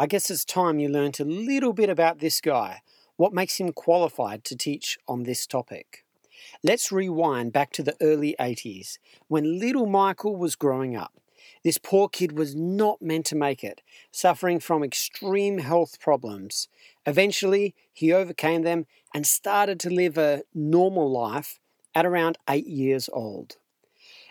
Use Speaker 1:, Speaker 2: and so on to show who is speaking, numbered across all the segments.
Speaker 1: I guess it's time you learnt a little bit about this guy, what makes him qualified to teach on this topic. Let's rewind back to the early 80s when little Michael was growing up. This poor kid was not meant to make it, suffering from extreme health problems. Eventually, he overcame them and started to live a normal life at around eight years old.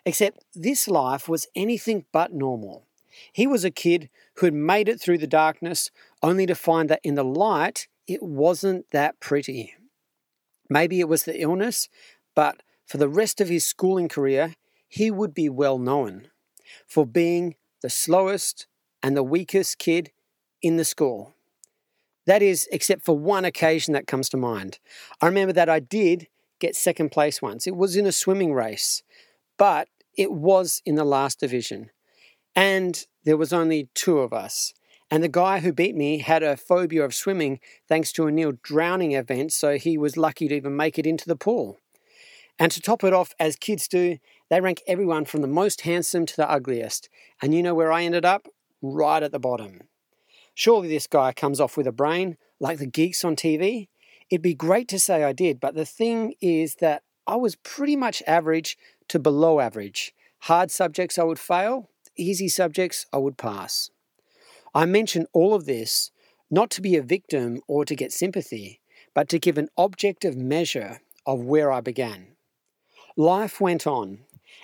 Speaker 1: Except this life was anything but normal. He was a kid who had made it through the darkness only to find that in the light it wasn't that pretty. Maybe it was the illness, but for the rest of his schooling career, he would be well known for being the slowest and the weakest kid in the school. That is, except for one occasion that comes to mind. I remember that I did get second place once. It was in a swimming race, but it was in the last division. And there was only two of us. And the guy who beat me had a phobia of swimming thanks to a near drowning event, so he was lucky to even make it into the pool. And to top it off, as kids do, they rank everyone from the most handsome to the ugliest. And you know where I ended up? Right at the bottom. Surely this guy comes off with a brain, like the geeks on TV. It'd be great to say I did, but the thing is that I was pretty much average to below average. Hard subjects I would fail, easy subjects I would pass. I mention all of this not to be a victim or to get sympathy, but to give an objective measure of where I began. Life went on,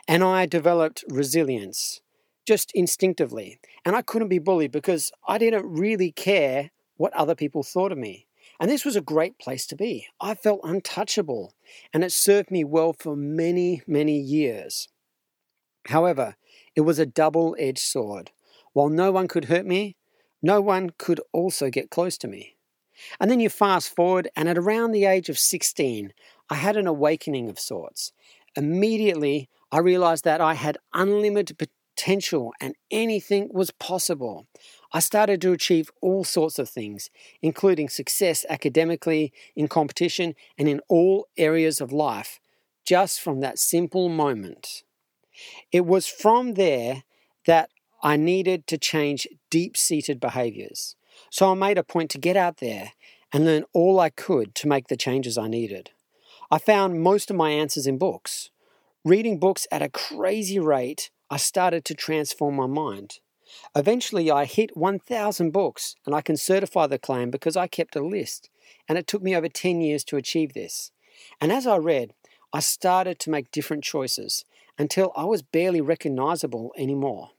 Speaker 1: and I developed resilience just instinctively. And I couldn't be bullied because I didn't really care what other people thought of me. And this was a great place to be. I felt untouchable, and it served me well for many, many years. However, it was a double edged sword. While no one could hurt me, no one could also get close to me. And then you fast forward, and at around the age of 16, I had an awakening of sorts. Immediately, I realized that I had unlimited potential and anything was possible. I started to achieve all sorts of things, including success academically, in competition, and in all areas of life, just from that simple moment. It was from there that I needed to change deep seated behaviors. So I made a point to get out there and learn all I could to make the changes I needed. I found most of my answers in books. Reading books at a crazy rate, I started to transform my mind. Eventually, I hit 1,000 books, and I can certify the claim because I kept a list, and it took me over 10 years to achieve this. And as I read, I started to make different choices until I was barely recognizable anymore.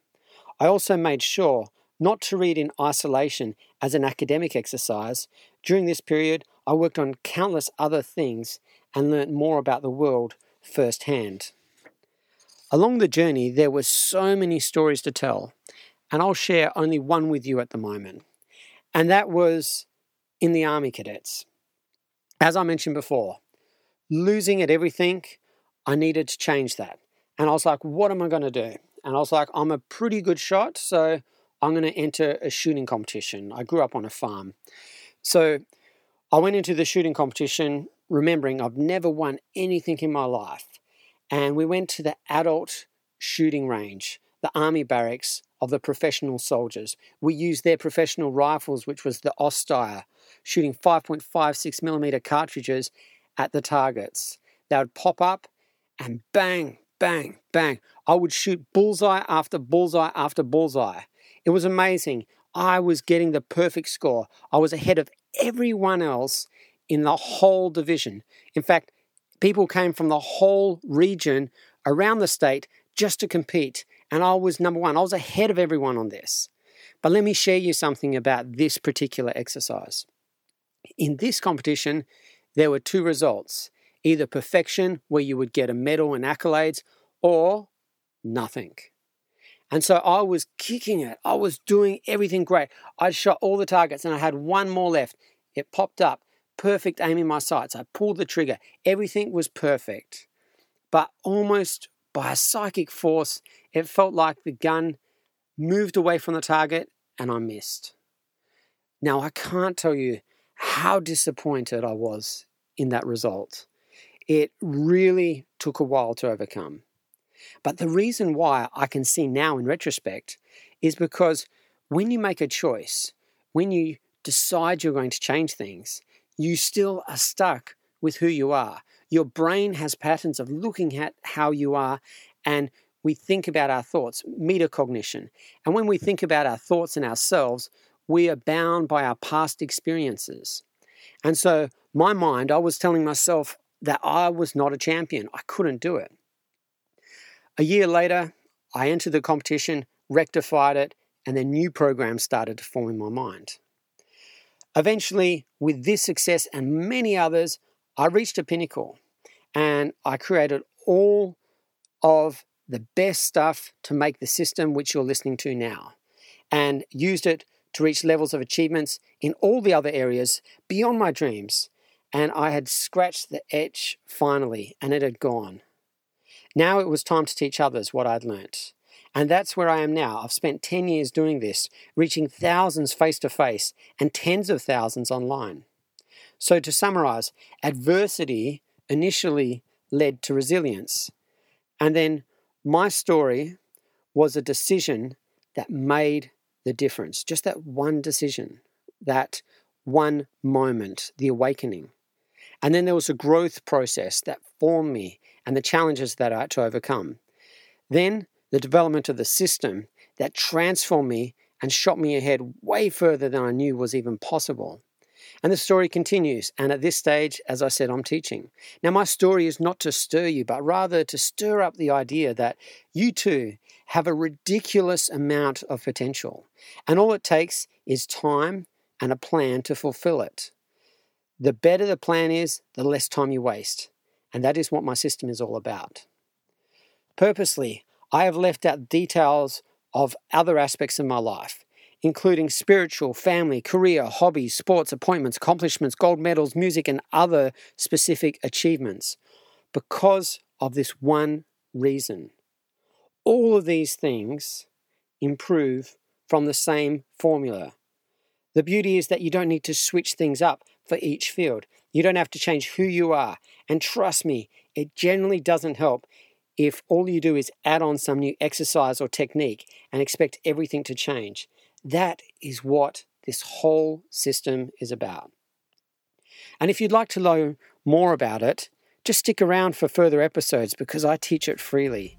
Speaker 1: I also made sure not to read in isolation as an academic exercise. During this period, I worked on countless other things and learnt more about the world firsthand. Along the journey, there were so many stories to tell, and I'll share only one with you at the moment. And that was in the Army Cadets. As I mentioned before, losing at everything, I needed to change that. And I was like, what am I going to do? And I was like, I'm a pretty good shot, so I'm going to enter a shooting competition. I grew up on a farm. So I went into the shooting competition remembering I've never won anything in my life. And we went to the adult shooting range, the army barracks of the professional soldiers. We used their professional rifles, which was the Austeyr, shooting 5.56 millimeter cartridges at the targets. They would pop up and bang, bang, bang. I would shoot bullseye after bullseye after bullseye. It was amazing. I was getting the perfect score. I was ahead of everyone else in the whole division. In fact, people came from the whole region around the state just to compete, and I was number one. I was ahead of everyone on this. But let me share you something about this particular exercise. In this competition, there were two results either perfection, where you would get a medal and accolades, or nothing. And so I was kicking it. I was doing everything great. I'd shot all the targets and I had one more left. It popped up. Perfect aim in my sights. I pulled the trigger. Everything was perfect. But almost by a psychic force, it felt like the gun moved away from the target and I missed. Now, I can't tell you how disappointed I was in that result. It really took a while to overcome. But the reason why I can see now in retrospect is because when you make a choice, when you decide you're going to change things, you still are stuck with who you are. Your brain has patterns of looking at how you are, and we think about our thoughts, metacognition. And when we think about our thoughts and ourselves, we are bound by our past experiences. And so, my mind, I was telling myself that I was not a champion. I couldn't do it. A year later, I entered the competition, rectified it, and then new programs started to form in my mind. Eventually, with this success and many others, I reached a pinnacle and I created all of the best stuff to make the system which you're listening to now and used it to reach levels of achievements in all the other areas beyond my dreams. And I had scratched the itch finally, and it had gone. Now it was time to teach others what I'd learnt. And that's where I am now. I've spent 10 years doing this, reaching thousands face to face and tens of thousands online. So, to summarize, adversity initially led to resilience. And then my story was a decision that made the difference. Just that one decision, that one moment, the awakening. And then there was a growth process that formed me and the challenges that I had to overcome. Then the development of the system that transformed me and shot me ahead way further than I knew was even possible. And the story continues. And at this stage, as I said, I'm teaching. Now, my story is not to stir you, but rather to stir up the idea that you too have a ridiculous amount of potential. And all it takes is time and a plan to fulfill it. The better the plan is, the less time you waste. And that is what my system is all about. Purposely, I have left out details of other aspects of my life, including spiritual, family, career, hobbies, sports, appointments, accomplishments, gold medals, music, and other specific achievements, because of this one reason. All of these things improve from the same formula. The beauty is that you don't need to switch things up for each field. You don't have to change who you are. And trust me, it generally doesn't help if all you do is add on some new exercise or technique and expect everything to change. That is what this whole system is about. And if you'd like to learn more about it, just stick around for further episodes because I teach it freely.